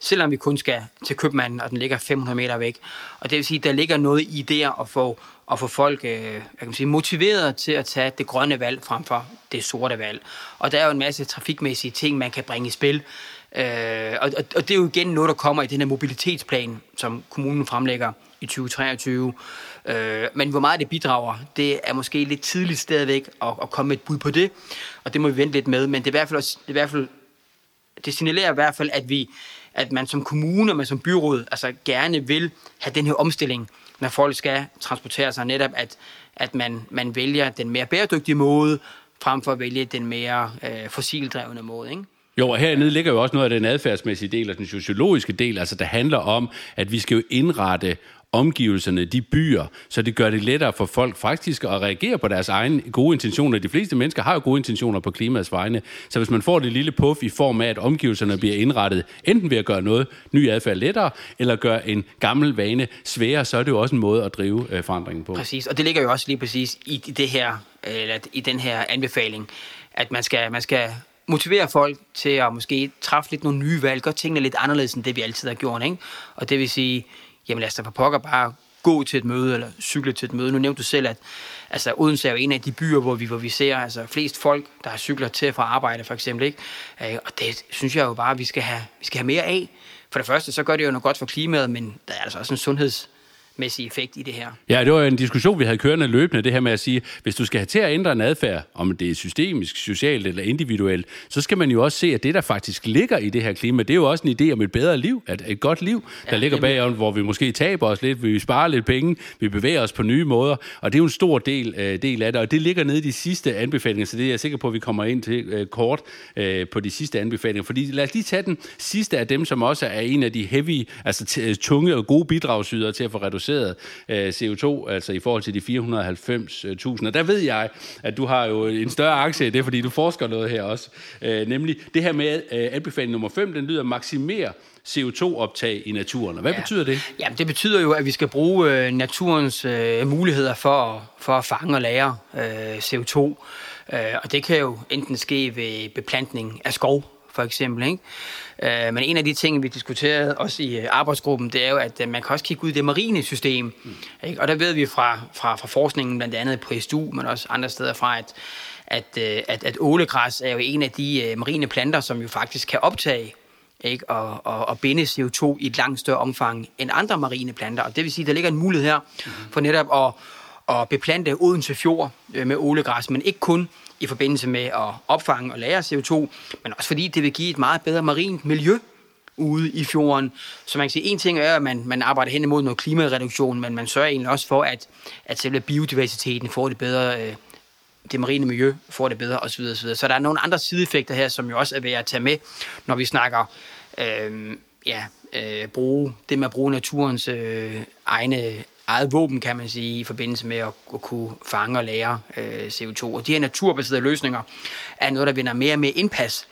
selvom vi kun skal til købmanden, og den ligger 500 meter væk. Og det vil sige, at der ligger noget i det at få, at få folk øh, hvad kan sige, motiveret til at tage det grønne valg frem for det sorte valg. Og der er jo en masse trafikmæssige ting, man kan bringe i spil. Øh, og, og det er jo igen noget, der kommer i den her mobilitetsplan, som kommunen fremlægger i 2023. Øh, men hvor meget det bidrager, det er måske lidt tidligt stadigvæk at, at komme med et bud på det, og det må vi vente lidt med. Men det er i hvert fald, det er i hvert fald det signalerer i hvert fald, at vi at man som kommune og man som byråd altså gerne vil have den her omstilling, når folk skal transportere sig netop, at, at man, man vælger den mere bæredygtige måde, frem for at vælge den mere øh, fossildrevne måde. Ikke? Jo, og hernede ligger jo også noget af den adfærdsmæssige del og den sociologiske del, altså der handler om, at vi skal jo indrette omgivelserne, de byer, så det gør det lettere for folk faktisk at reagere på deres egne gode intentioner. De fleste mennesker har jo gode intentioner på klimaets vegne, så hvis man får det lille puff i form af, at omgivelserne bliver indrettet enten ved at gøre noget ny adfærd lettere, eller gøre en gammel vane sværere, så er det jo også en måde at drive øh, forandringen på. Præcis, og det ligger jo også lige præcis i det her, eller i den her anbefaling, at man skal, man skal motivere folk til at måske træffe lidt nogle nye valg, gøre tingene lidt anderledes end det, vi altid har gjort. Ikke? Og det vil sige, jamen lad os da for pokker bare gå til et møde, eller cykle til et møde. Nu nævnte du selv, at altså, Odense er jo en af de byer, hvor vi, hvor vi ser altså, flest folk, der har cykler til fra arbejde, for eksempel. Ikke? Øh, og det synes jeg jo bare, at vi skal have, vi skal have mere af. For det første, så gør det jo noget godt for klimaet, men der er altså også en sundheds mæssig effekt i det her. Ja, det var en diskussion, vi havde kørende løbende, det her med at sige, hvis du skal have til at ændre en adfærd, om det er systemisk, socialt eller individuelt, så skal man jo også se, at det, der faktisk ligger i det her klima, det er jo også en idé om et bedre liv, at et godt liv, der ja, ligger bag, hvor vi måske taber os lidt, vi sparer lidt penge, vi bevæger os på nye måder, og det er jo en stor del, øh, del af det, og det ligger nede i de sidste anbefalinger, så det er jeg sikker på, at vi kommer ind til øh, kort øh, på de sidste anbefalinger, fordi lad os lige tage den sidste af dem, som også er en af de heavy, altså tunge og gode bidragsydere til at få reduceret reduceret øh, CO2, altså i forhold til de 490.000. Og der ved jeg, at du har jo en større aktie i det, fordi du forsker noget her også. Øh, nemlig det her med øh, anbefaling nummer 5, den lyder maksimere CO2-optag i naturen. hvad ja. betyder det? Jamen, det betyder jo, at vi skal bruge øh, naturens øh, muligheder for, for at fange og lære øh, CO2. Øh, og det kan jo enten ske ved beplantning af skov, for eksempel. Ikke? Øh, men en af de ting, vi diskuterede også i øh, arbejdsgruppen, det er jo, at øh, man kan også kigge ud i det marine system. Mm. Ikke? Og der ved vi fra, fra, fra forskningen, blandt andet på SDU, men også andre steder fra, at, at, at, at ålegræs er jo en af de marine planter, som jo faktisk kan optage ikke? Og, og, og binde CO2 i et langt større omfang end andre marine planter. Og det vil sige, at der ligger en mulighed her mm. for netop at, at beplante Odense Fjord øh, med ålegræs, men ikke kun i forbindelse med at opfange og lære CO2, men også fordi det vil give et meget bedre marint miljø ude i fjorden. Så man kan sige, en ting er, at man, man arbejder hen imod noget klimareduktion, men man sørger egentlig også for, at, at selve biodiversiteten får det bedre, øh, det marine miljø får det bedre osv. osv. Så der er nogle andre sideeffekter her, som jo også er værd at tage med, når vi snakker øh, ja, øh, bruge, det med at bruge naturens øh, egne eget våben, kan man sige, i forbindelse med at, at kunne fange og lære øh, CO2. Og de her naturbaserede løsninger er noget, der vinder mere og mere indpas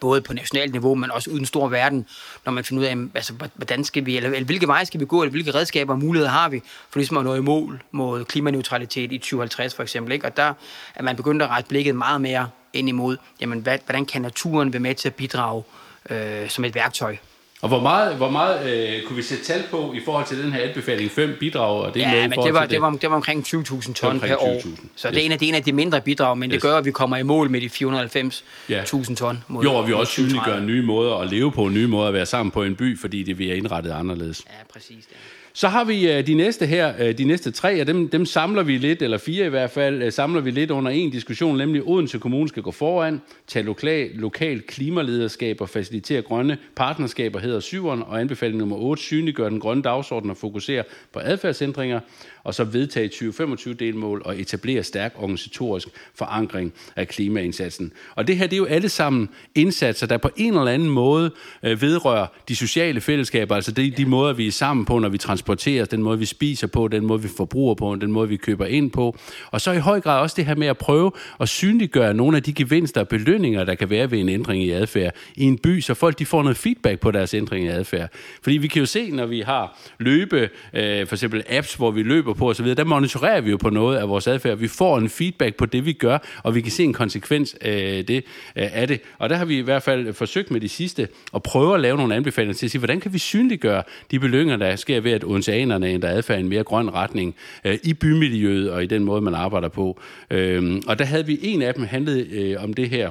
både på nationalt niveau, men også uden stor verden, når man finder ud af, altså, hvordan skal vi, eller, eller hvilke veje skal vi gå, eller hvilke redskaber og muligheder har vi, for ligesom at nå i mål mod klimaneutralitet i 2050 for eksempel. Ikke? Og der er man begyndt at rette blikket meget mere ind imod, jamen, hvad, hvordan kan naturen være med til at bidrage øh, som et værktøj og hvor meget, hvor meget øh, kunne vi sætte tal på i forhold til den her anbefaling 5 bidrag? Og det ja, med men det var, det, var, det var omkring 20.000 ton per år. Så det er, en af, det er en af de mindre bidrag, men yes. det gør, at vi kommer i mål med de 490.000 ja. ton. Mod, jo, og vi også synliggør nye måder at leve på, nye måder at være sammen på en by, fordi det vi er indrettet anderledes. Ja, præcis. Det. Så har vi øh, de næste her, øh, de næste tre, og dem, dem samler vi lidt, eller fire i hvert fald, øh, samler vi lidt under en diskussion, nemlig Odense Kommune skal gå foran, tage lokal, lokal klimalederskab og facilitere grønne partnerskaber, hedder syveren, og anbefaling nummer 8, synliggør den grønne dagsorden og fokusere på adfærdsændringer, og så vedtage 2025-delmål og etablere stærk organisatorisk forankring af klimaindsatsen. Og det her, det er jo alle sammen indsatser, der på en eller anden måde øh, vedrører de sociale fællesskaber, altså de, de måder, vi er sammen på, når vi transporterer, den måde, vi spiser på, den måde, vi forbruger på, den måde, vi køber ind på. Og så i høj grad også det her med at prøve at synliggøre nogle af de gevinster og belønninger, der kan være ved en ændring i adfærd i en by, så folk de får noget feedback på deres ændring af adfærd. Fordi vi kan jo se, når vi har løbe, øh, for eksempel apps, hvor vi løber på osv., der monitorerer vi jo på noget af vores adfærd. Vi får en feedback på det, vi gør, og vi kan se en konsekvens af det. Øh, af det. Og der har vi i hvert fald forsøgt med de sidste at prøve at lave nogle anbefalinger til at sige, hvordan kan vi synliggøre de belønninger, der sker ved, at oceanerne ændrer adfærd i en mere grøn retning øh, i bymiljøet og i den måde, man arbejder på. Øh, og der havde vi en af dem handlede øh, om det her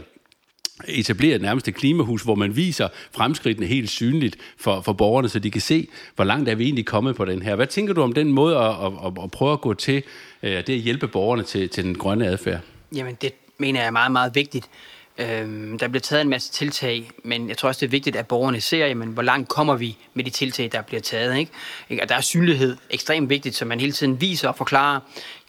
etableret nærmest et klimahus, hvor man viser fremskridtene helt synligt for, for borgerne, så de kan se, hvor langt er vi egentlig kommet på den her. Hvad tænker du om den måde at, at, at, at prøve at gå til øh, det at hjælpe borgerne til, til den grønne adfærd? Jamen, det mener jeg er meget, meget vigtigt. Øhm, der bliver taget en masse tiltag, men jeg tror også, det er vigtigt, at borgerne ser, jamen, hvor langt kommer vi med de tiltag, der bliver taget. Ikke? Og der er synlighed ekstremt vigtigt, så man hele tiden viser og forklarer,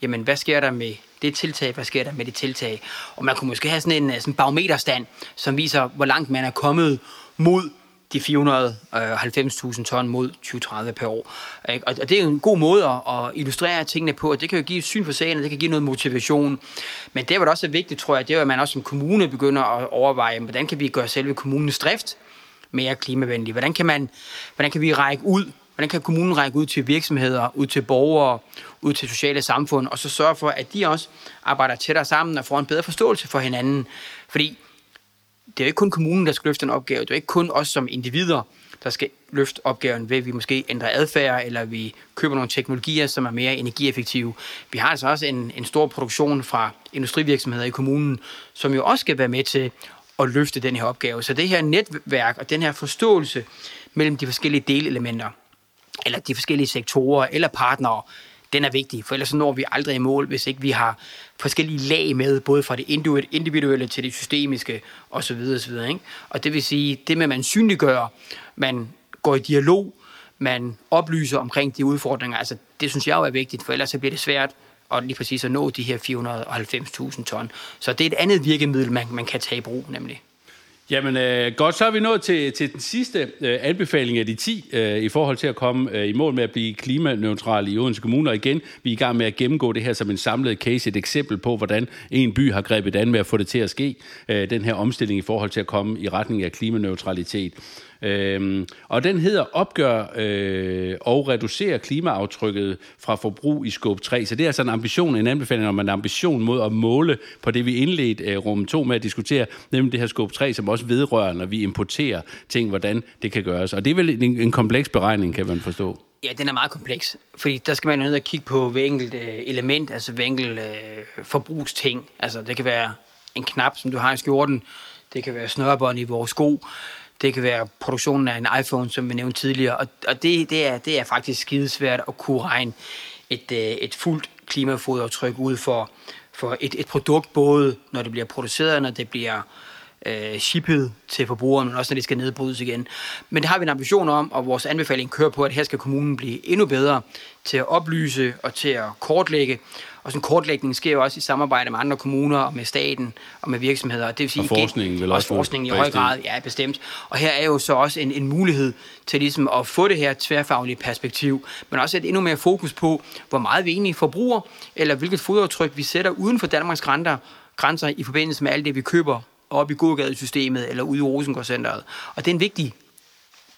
jamen, hvad sker der med det tiltag, hvad sker der med det tiltag. Og man kunne måske have sådan en øh, sådan barometerstand, som viser, hvor langt man er kommet mod de 490.000 ton mod 2030 per år. Og det er en god måde at illustrere tingene på, og det kan jo give syn for sagen, og det kan give noget motivation. Men det, var også er vigtigt, tror jeg, det er, at man også som kommune begynder at overveje, hvordan kan vi gøre selve kommunens drift mere klimavenlig? Hvordan kan, man, hvordan kan vi række ud Hvordan kan kommunen række ud til virksomheder, ud til borgere, ud til sociale samfund, og så sørge for, at de også arbejder tættere sammen og får en bedre forståelse for hinanden? Fordi det er jo ikke kun kommunen, der skal løfte en opgave. Det er ikke kun os som individer, der skal løfte opgaven ved, at vi måske ændrer adfærd, eller vi køber nogle teknologier, som er mere energieffektive. Vi har altså også en, en stor produktion fra industrivirksomheder i kommunen, som jo også skal være med til at løfte den her opgave. Så det her netværk og den her forståelse mellem de forskellige delelementer, eller de forskellige sektorer eller partnere, den er vigtig, for ellers når vi aldrig i mål, hvis ikke vi har forskellige lag med, både fra det individuelle til det systemiske osv. osv. Ikke? Og det vil sige, det med, at man synliggør, man går i dialog, man oplyser omkring de udfordringer, altså det synes jeg jo er vigtigt, for ellers så bliver det svært og lige præcis at nå de her 490.000 ton. Så det er et andet virkemiddel, man, man kan tage i brug, nemlig. Jamen øh, godt, så er vi nået til, til den sidste øh, anbefaling af de 10 øh, i forhold til at komme øh, i mål med at blive klimaneutral i Odense Kommune. Og igen, vi er i gang med at gennemgå det her som en samlet case, et eksempel på, hvordan en by har grebet an med at få det til at ske. Øh, den her omstilling i forhold til at komme i retning af klimaneutralitet. Øhm, og den hedder opgør øh, og reducere klimaaftrykket fra forbrug i scope 3. Så det er altså en ambition, en anbefaling om en ambition mod at måle på det, vi indledte øh, rum 2 med at diskutere, nemlig det her scope 3, som også vedrører, når vi importerer ting, hvordan det kan gøres. Og det er vel en, en kompleks beregning, kan man forstå. Ja, den er meget kompleks, fordi der skal man ned og kigge på hver enkelt øh, element, altså hver enkelt øh, forbrugsting. Altså det kan være en knap, som du har i skjorten, det kan være snørbånd i vores sko, det kan være produktionen af en iPhone, som vi nævnte tidligere, og, og det, det, er, det er faktisk skidesvært at kunne regne et, øh, et fuldt klimafodaftryk ud for, for et, et produkt, både når det bliver produceret, når det bliver øh, shippet til forbrugeren, men også når det skal nedbrydes igen. Men det har vi en ambition om, og vores anbefaling kører på, at her skal kommunen blive endnu bedre til at oplyse og til at kortlægge, og sådan en kortlægning sker jo også i samarbejde med andre kommuner og med staten og med virksomheder. Det vil sige, og forskningen vil også forskningen i høj grad, ja bestemt. Og her er jo så også en, en mulighed til ligesom at få det her tværfaglige perspektiv, men også et endnu mere fokus på, hvor meget vi egentlig forbruger, eller hvilket fodaftryk vi sætter uden for Danmarks grænser, grænser i forbindelse med alt det, vi køber op i Godgadesystemet eller ude i Rosengårdscenteret. Og det er en vigtig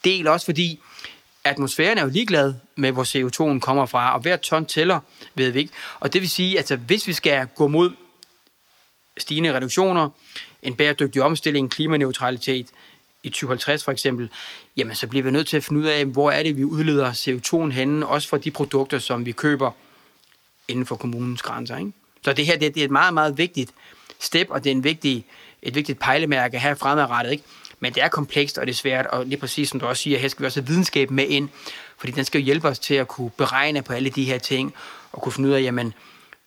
del også, fordi atmosfæren er jo ligeglad med, hvor CO2'en kommer fra, og hver ton tæller, ved vi ikke. Og det vil sige, at altså, hvis vi skal gå mod stigende reduktioner, en bæredygtig omstilling, klimaneutralitet i 2050 for eksempel, jamen så bliver vi nødt til at finde ud af, hvor er det, vi udleder CO2'en henne, også for de produkter, som vi køber inden for kommunens grænser. Ikke? Så det her det, det er et meget, meget vigtigt step, og det er en vigtig, et vigtigt pejlemærke her fremadrettet. Ikke? Men det er komplekst, og det er svært, og lige præcis som du også siger, her skal vi også have videnskab med ind, fordi den skal jo hjælpe os til at kunne beregne på alle de her ting, og kunne finde ud af, jamen,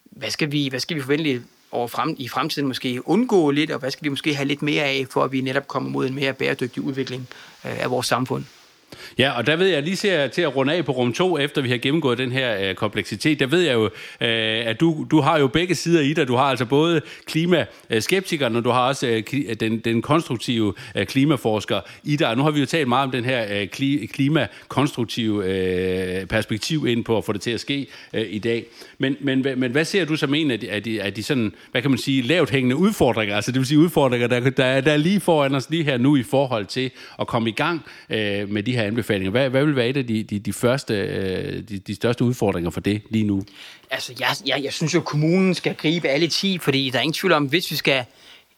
hvad skal vi, hvad skal vi forvente over frem, i fremtiden måske undgå lidt, og hvad skal vi måske have lidt mere af, for at vi netop kommer mod en mere bæredygtig udvikling øh, af vores samfund. Ja, og der ved jeg lige ser til at runde af på rum 2, efter vi har gennemgået den her øh, kompleksitet, der ved jeg jo, øh, at du, du har jo begge sider i dig. Du har altså både klimaskeptikeren, og du har også øh, den, den konstruktive øh, klimaforsker i dig. Nu har vi jo talt meget om den her øh, klimakonstruktive øh, perspektiv ind på at få det til at ske øh, i dag. Men, men, men hvad ser du som en af de, af de, af de sådan, hvad kan man sige, lavt hængende udfordringer? Altså det vil sige udfordringer, der, der, der er lige foran os lige her nu i forhold til at komme i gang øh, med de her anbefalinger. Hvad, hvad vil være et af de, de, de, første, øh, de, de største udfordringer for det lige nu? Altså, jeg, jeg, jeg synes jo, at kommunen skal gribe alle 10, fordi der er ingen tvivl om, hvis vi skal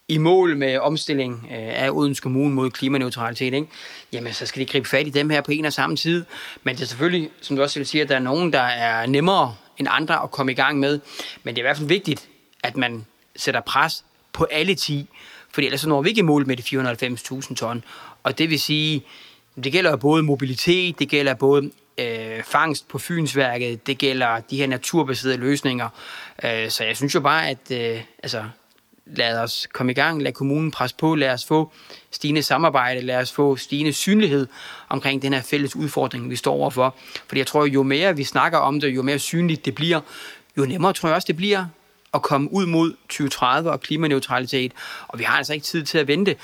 i mål med omstilling øh, af Odense Kommune mod klimaneutralitet, ikke? jamen så skal de gribe fat i dem her på en og samme tid. Men det er selvfølgelig, som du også vil sige, at der er nogen, der er nemmere end andre at komme i gang med. Men det er i hvert fald vigtigt, at man sætter pres på alle 10, fordi ellers så når vi ikke i mål med de 490.000 ton. Og det vil sige, det gælder både mobilitet, det gælder både øh, fangst på Fynsværket, det gælder de her naturbaserede løsninger. Øh, så jeg synes jo bare, at øh, altså, lad os komme i gang, lad kommunen presse på, lad os få stigende samarbejde, lad os få stigende synlighed omkring den her fælles udfordring, vi står overfor. Fordi jeg tror, jo mere vi snakker om det, jo mere synligt det bliver, jo nemmere tror jeg også, det bliver at komme ud mod 2030 og klimaneutralitet. Og vi har altså ikke tid til at vente.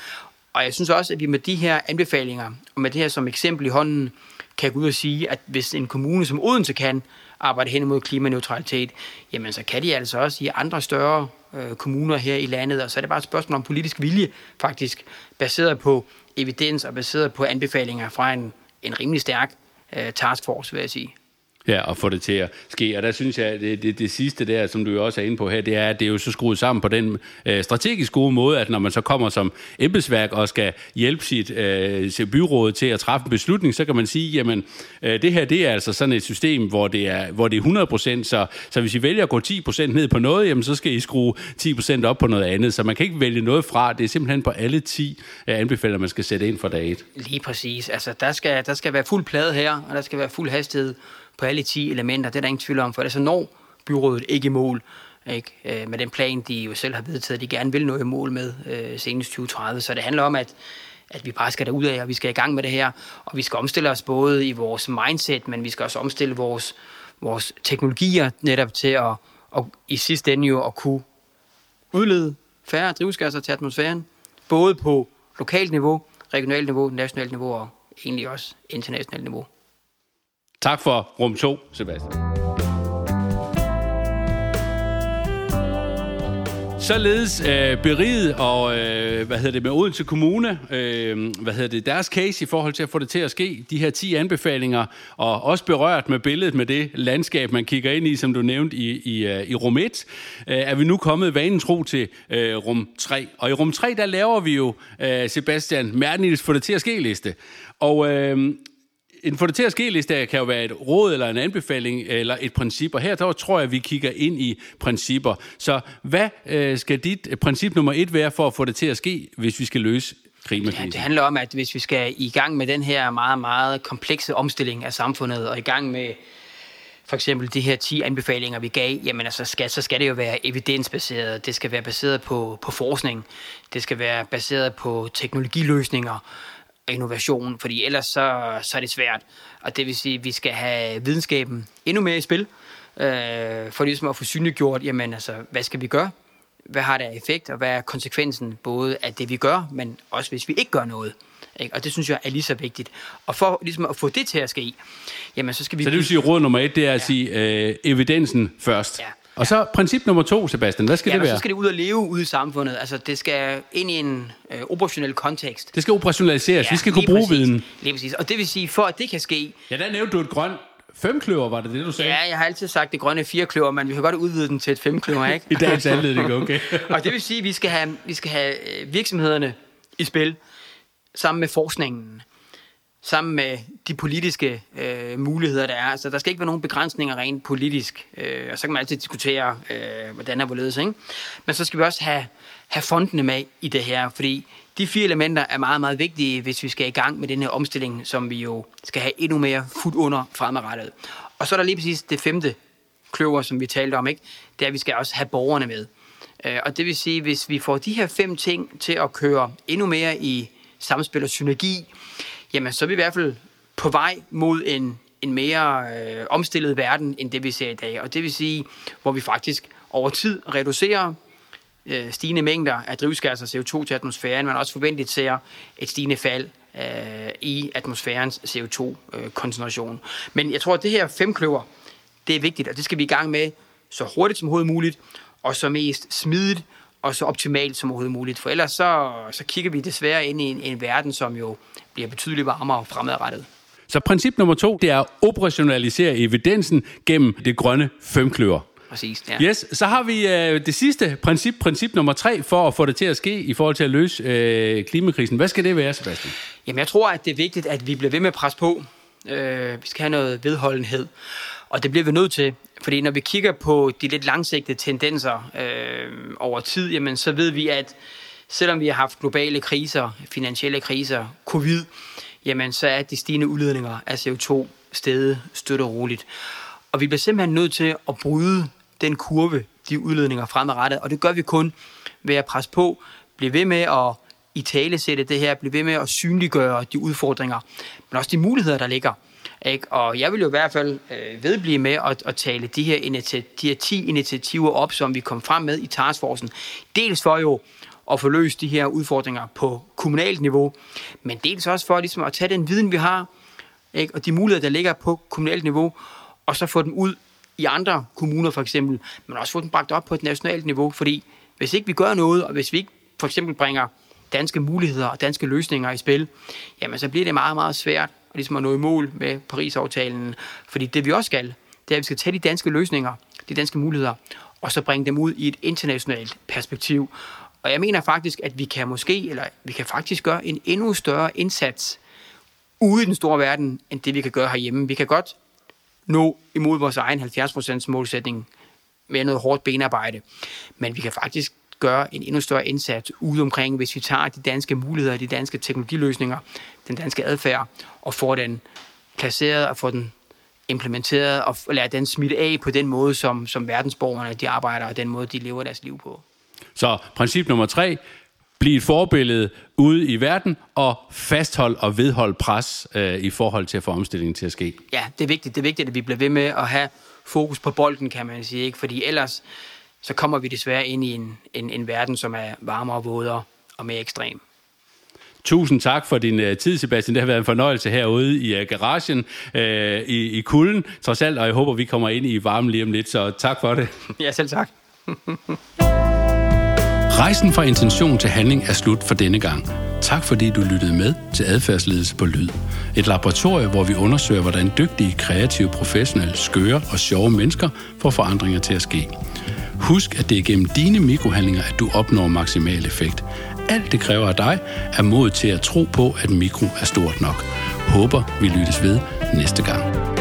Og jeg synes også, at vi med de her anbefalinger, og med det her som eksempel i hånden, kan gå ud og sige, at hvis en kommune som Odense kan arbejde hen imod klimaneutralitet, jamen så kan de altså også i andre større øh, kommuner her i landet, og så er det bare et spørgsmål om politisk vilje, faktisk, baseret på evidens og baseret på anbefalinger fra en, en rimelig stærk øh, taskforce, vil jeg sige. Ja, og få det til at ske. Og der synes jeg, at det, det, det sidste der, som du jo også er inde på her, det er, at det er jo så skruet sammen på den øh, strategisk gode måde, at når man så kommer som embedsværk og skal hjælpe sit, øh, sit byråd til at træffe en beslutning, så kan man sige, jamen, øh, det her, det er altså sådan et system, hvor det er, hvor det er 100%, så, så hvis I vælger at gå 10% ned på noget, jamen, så skal I skrue 10% op på noget andet. Så man kan ikke vælge noget fra. Det er simpelthen på alle 10 øh, anbefalinger, man skal sætte ind for dag 1. Lige præcis. Altså, der skal, der skal være fuld plade her, og der skal være fuld hastighed på alle 10 elementer. Det er der ingen tvivl om, for ellers så når byrådet ikke i mål ikke? Øh, med den plan, de jo selv har vedtaget, de gerne vil nå i mål med øh, senest 2030. Så det handler om, at, at vi bare skal derud af, og vi skal i gang med det her, og vi skal omstille os både i vores mindset, men vi skal også omstille vores, vores teknologier netop til at, og i sidste ende jo at kunne udlede færre drivhusgasser til atmosfæren, både på lokalt niveau, regionalt niveau, nationalt niveau og egentlig også internationalt niveau. Tak for rum 2, Sebastian. Således øh, beriget og øh, hvad hedder det med Odense Kommune, øh, hvad hedder det deres case i forhold til at få det til at ske, de her 10 anbefalinger og også berørt med billedet med det landskab man kigger ind i, som du nævnte i i, øh, i rum 1, øh, er vi nu kommet vanen tro til øh, rum 3. Og i rum 3 der laver vi jo øh, Sebastian Mertens få det til at ske liste. Og øh, en få det til at ske liste kan jo være et råd eller en anbefaling eller et princip, og her der tror jeg, at vi kigger ind i principper. Så hvad øh, skal dit princip nummer et være for at få det til at ske, hvis vi skal løse klimakrisen? Ja, det handler om, at hvis vi skal i gang med den her meget, meget komplekse omstilling af samfundet, og i gang med for eksempel de her 10 anbefalinger, vi gav, jamen altså skal, så skal det jo være evidensbaseret. Det skal være baseret på, på forskning. Det skal være baseret på teknologiløsninger innovation, fordi ellers så, så er det svært. Og det vil sige, at vi skal have videnskaben endnu mere i spil, øh, for ligesom at få synliggjort, jamen altså, hvad skal vi gøre? Hvad har det af effekt, og hvad er konsekvensen både af det, vi gør, men også hvis vi ikke gør noget? Ikke? Og det synes jeg er lige så vigtigt. Og for ligesom at få det til at ske, jamen så skal vi... Så det vil sige, råd nummer et, det er at ja. sige øh, evidensen først. Ja. Og så princip nummer to, Sebastian, hvad skal ja, det være? så skal det ud og leve ude i samfundet. Altså, det skal ind i en øh, operationel kontekst. Det skal operationaliseres. Ja, Vi skal kunne bruge præcis. viden. Lige præcis. Og det vil sige, for at det kan ske... Ja, der nævnte du et grønt femkløver, var det det, du sagde? Ja, jeg har altid sagt det grønne firekløver, men vi kan godt udvide den til et femkløver, ikke? I dagens anledning, okay. og det vil sige, at vi skal have, vi skal have øh, virksomhederne i spil, sammen med forskningen sammen med de politiske øh, muligheder, der er. Altså, der skal ikke være nogen begrænsninger rent politisk, øh, og så kan man altid diskutere, øh, hvordan er hvorledes, ikke? Men så skal vi også have, have fondene med i det her, fordi de fire elementer er meget, meget vigtige, hvis vi skal i gang med den her omstilling, som vi jo skal have endnu mere fuldt under fremadrettet. Og så er der lige præcis det femte kløver, som vi talte om, ikke? det er, at vi skal også have borgerne med. Øh, og det vil sige, hvis vi får de her fem ting til at køre endnu mere i samspil og synergi, jamen så er vi i hvert fald på vej mod en, en mere øh, omstillet verden, end det vi ser i dag. Og det vil sige, hvor vi faktisk over tid reducerer øh, stigende mængder af drivhusgasser CO2 til atmosfæren, men også forventeligt ser et stigende fald øh, i atmosfærens CO2-koncentration. Øh, men jeg tror, at det her femkløver, det er vigtigt, og det skal vi i gang med så hurtigt som overhovedet muligt, og så mest smidigt og så optimalt som overhovedet muligt. For ellers så, så kigger vi desværre ind i en, en verden, som jo bliver betydeligt varmere fremadrettet. Så princip nummer to, det er at operationalisere evidensen gennem det grønne femkløver. Præcis, ja. Yes, så har vi øh, det sidste princip, princip nummer tre, for at få det til at ske i forhold til at løse øh, klimakrisen. Hvad skal det være, Sebastian? Jamen, jeg tror, at det er vigtigt, at vi bliver ved med at presse på. Øh, vi skal have noget vedholdenhed. Og det bliver vi nødt til, fordi når vi kigger på de lidt langsigtede tendenser øh, over tid, jamen, så ved vi, at selvom vi har haft globale kriser, finansielle kriser, covid, jamen, så er de stigende udledninger af CO2 stedet støtte roligt. Og vi bliver simpelthen nødt til at bryde den kurve, de udledninger fremadrettet, og det gør vi kun ved at presse på, blive ved med at i tale sætte det her, blive ved med at synliggøre de udfordringer, men også de muligheder, der ligger. Ikke? Og jeg vil jo i hvert fald øh, vedblive med at, at tale de her, de her 10 initiativer op, som vi kom frem med i Taskforcen. Dels for jo at få løst de her udfordringer på kommunalt niveau, men dels også for ligesom at tage den viden, vi har, ikke? og de muligheder, der ligger på kommunalt niveau, og så få dem ud i andre kommuner for eksempel, men også få dem bragt op på et nationalt niveau, fordi hvis ikke vi gør noget, og hvis vi ikke for eksempel bringer danske muligheder og danske løsninger i spil, jamen så bliver det meget, meget svært og ligesom at nå i mål med Paris-aftalen. Fordi det vi også skal, det er, at vi skal tage de danske løsninger, de danske muligheder, og så bringe dem ud i et internationalt perspektiv. Og jeg mener faktisk, at vi kan måske, eller vi kan faktisk gøre en endnu større indsats ude i den store verden, end det vi kan gøre herhjemme. Vi kan godt nå imod vores egen 70% målsætning med noget hårdt benarbejde. Men vi kan faktisk gøre en endnu større indsats ude omkring, hvis vi tager de danske muligheder, de danske teknologiløsninger, den danske adfærd, og får den placeret og får den implementeret og lader den smitte af på den måde, som, som verdensborgerne de arbejder, og den måde, de lever deres liv på. Så princip nummer tre, blive et forbillede ude i verden og fasthold og vedhold pres øh, i forhold til at få omstillingen til at ske. Ja, det er vigtigt. Det er vigtigt, at vi bliver ved med at have fokus på bolden, kan man sige. Ikke? Fordi ellers så kommer vi desværre ind i en, en, en verden, som er varmere, vådere og mere ekstrem. Tusind tak for din uh, tid, Sebastian. Det har været en fornøjelse herude i uh, garagen uh, i, i kulden, trods alt, og jeg håber, vi kommer ind i varmen lige om lidt, så tak for det. Ja, selv tak. Rejsen fra intention til handling er slut for denne gang. Tak fordi du lyttede med til Adfærdsledelse på Lyd. Et laboratorie, hvor vi undersøger, hvordan dygtige, kreative, professionelle, skøre og sjove mennesker får forandringer til at ske. Husk, at det er gennem dine mikrohandlinger, at du opnår maksimal effekt. Alt det kræver af dig er mod til at tro på, at mikro er stort nok. Håber, vi lyttes ved næste gang.